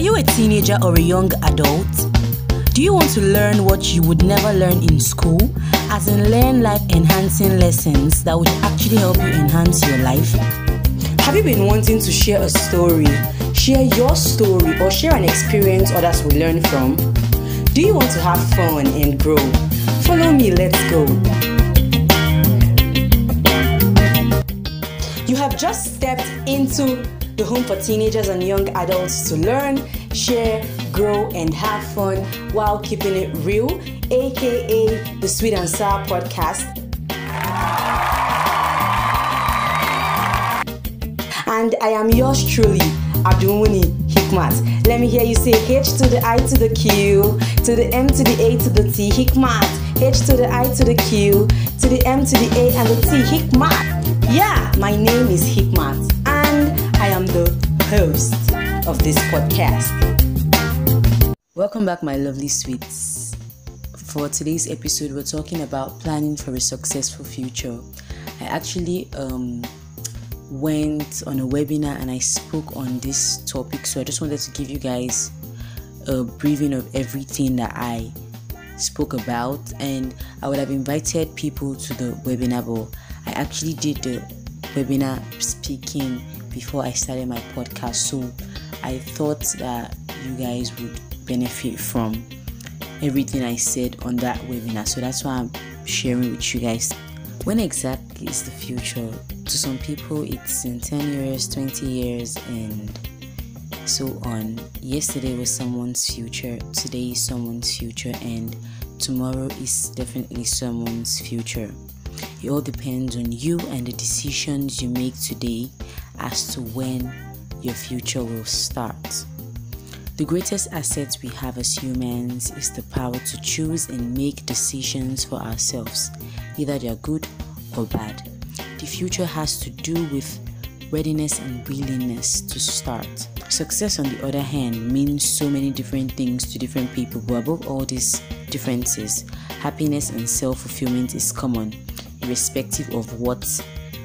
Are you a teenager or a young adult? Do you want to learn what you would never learn in school? As in, learn life enhancing lessons that would actually help you enhance your life? Have you been wanting to share a story, share your story, or share an experience others will learn from? Do you want to have fun and grow? Follow me, let's go. You have just stepped into the home for teenagers and young adults to learn, share, grow, and have fun while keeping it real, aka the Sweet and Sour Podcast. And I am yours truly, Abdulmuni Hiqmat. Let me hear you say H to the I to the Q, to the M to the A to the T, Hiqmat. H to the I to the Q, to the M to the A and the T, Hiqmat. Yeah, my name is Hiqmat, of this podcast. Welcome back, my lovely sweets. For today's episode, we're talking about planning for a successful future. I actually um, went on a webinar and I spoke on this topic, so I just wanted to give you guys a briefing of everything that I spoke about. And I would have invited people to the webinar, but I actually did the webinar speaking before I started my podcast, so I thought that you guys would benefit from everything I said on that webinar. So that's why I'm sharing with you guys. When exactly is the future? To some people, it's in 10 years, 20 years, and so on. Yesterday was someone's future, today is someone's future, and tomorrow is definitely someone's future. It all depends on you and the decisions you make today as to when your future will start. The greatest asset we have as humans is the power to choose and make decisions for ourselves, either they are good or bad. The future has to do with readiness and willingness to start. Success, on the other hand, means so many different things to different people, but above all these differences, happiness and self fulfillment is common irrespective of what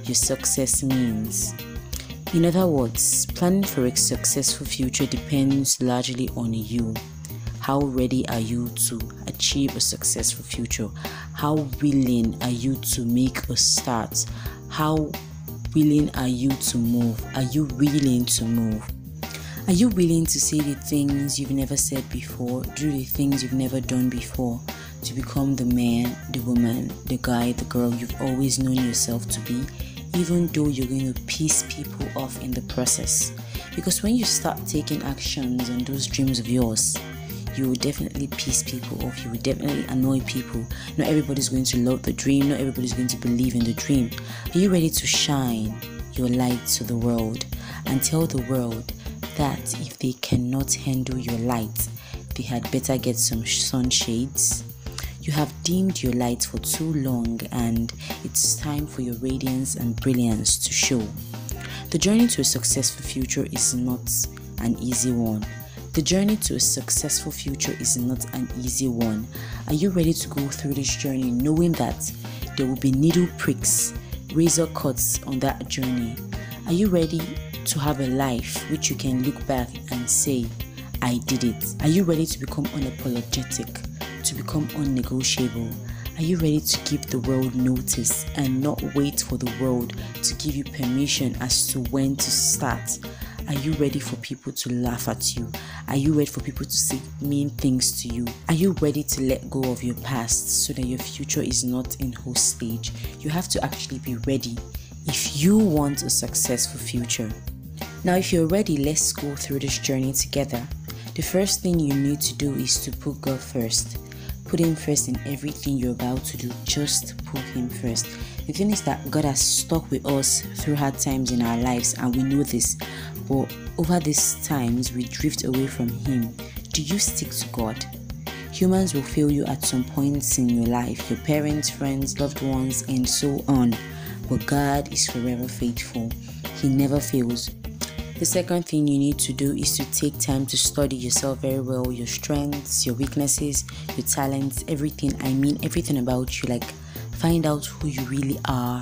your success means. In other words, planning for a successful future depends largely on you. How ready are you to achieve a successful future? How willing are you to make a start? How willing are you to move? Are you willing to move? Are you willing to say the things you've never said before, do the things you've never done before? to become the man, the woman, the guy, the girl you've always known yourself to be, even though you're going to piss people off in the process. Because when you start taking actions on those dreams of yours, you will definitely piss people off. You will definitely annoy people. Not everybody's going to love the dream. Not everybody's going to believe in the dream. Are you ready to shine your light to the world and tell the world that if they cannot handle your light, they had better get some sunshades? You have dimmed your light for too long, and it's time for your radiance and brilliance to show. The journey to a successful future is not an easy one. The journey to a successful future is not an easy one. Are you ready to go through this journey knowing that there will be needle pricks, razor cuts on that journey? Are you ready to have a life which you can look back and say, I did it? Are you ready to become unapologetic? to become unnegotiable? Are you ready to give the world notice and not wait for the world to give you permission as to when to start? Are you ready for people to laugh at you? Are you ready for people to say mean things to you? Are you ready to let go of your past so that your future is not in hostage? You have to actually be ready if you want a successful future. Now, if you're ready, let's go through this journey together. The first thing you need to do is to put God first. Put Him first in everything you're about to do. Just put Him first. The thing is that God has stuck with us through hard times in our lives, and we know this. But over these times, we drift away from Him. Do you stick to God? Humans will fail you at some points in your life your parents, friends, loved ones, and so on. But God is forever faithful, He never fails. The second thing you need to do is to take time to study yourself very well your strengths, your weaknesses, your talents, everything. I mean, everything about you. Like, find out who you really are,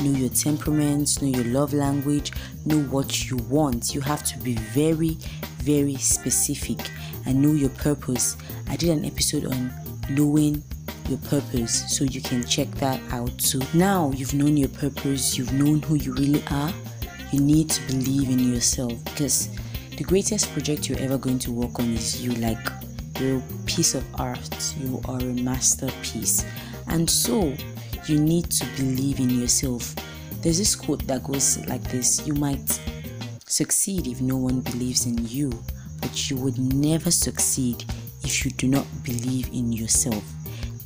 know your temperaments, know your love language, know what you want. You have to be very, very specific and know your purpose. I did an episode on knowing your purpose, so you can check that out too. Now you've known your purpose, you've known who you really are, you need to believe in yourself because the greatest project you're ever going to work on is you like you're a piece of art, you are a masterpiece. And so you need to believe in yourself. There's this quote that goes like this You might succeed if no one believes in you, but you would never succeed if you do not believe in yourself.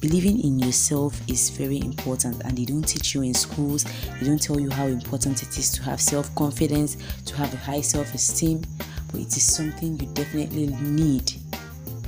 Believing in yourself is very important, and they don't teach you in schools. They don't tell you how important it is to have self confidence, to have a high self esteem, but it is something you definitely need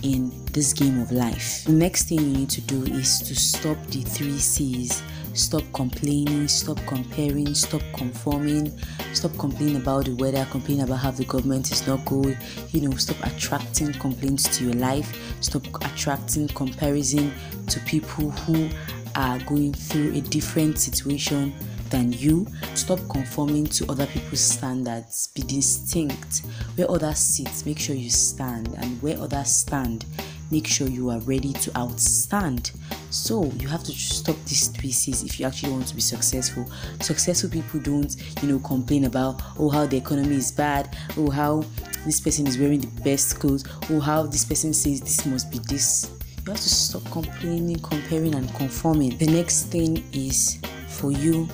in this game of life. The next thing you need to do is to stop the three C's. Stop complaining, stop comparing, stop conforming, stop complaining about the weather, complain about how the government is not good. You know, stop attracting complaints to your life, stop attracting comparison to people who are going through a different situation than you. Stop conforming to other people's standards. Be distinct. Where others sit, make sure you stand. And where others stand, make sure you are ready to outstand. So you have to stop these C's if you actually want to be successful. Successful people don't, you know, complain about oh how the economy is bad, oh how this person is wearing the best clothes, oh how this person says this must be this. You have to stop complaining, comparing, and conforming. The next thing is for you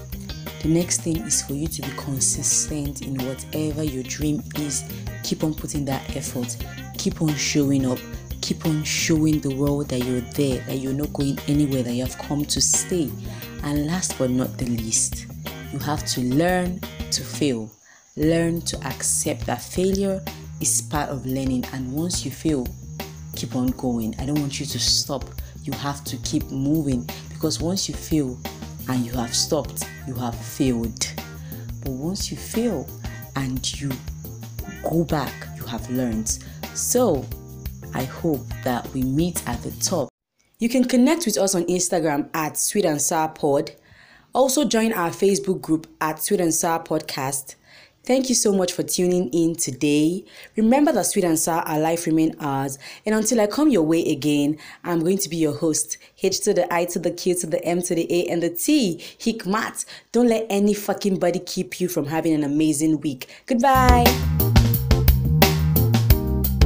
the next thing is for you to be consistent in whatever your dream is. Keep on putting that effort. Keep on showing up. Keep on showing the world that you're there, that you're not going anywhere, that you have come to stay. And last but not the least, you have to learn to fail. Learn to accept that failure is part of learning. And once you fail, keep on going. I don't want you to stop. You have to keep moving because once you fail, and you have stopped, you have failed. But once you fail and you go back, you have learned. So I hope that we meet at the top. You can connect with us on Instagram at Sweet and Sour Pod. Also join our Facebook group at Sweet and Sour Podcast Thank you so much for tuning in today. Remember that Sweet and Sour, our life remain ours. And until I come your way again, I'm going to be your host. H to the I to the Q to the M to the A and the T. Hiqmat. Don't let any fucking body keep you from having an amazing week. Goodbye.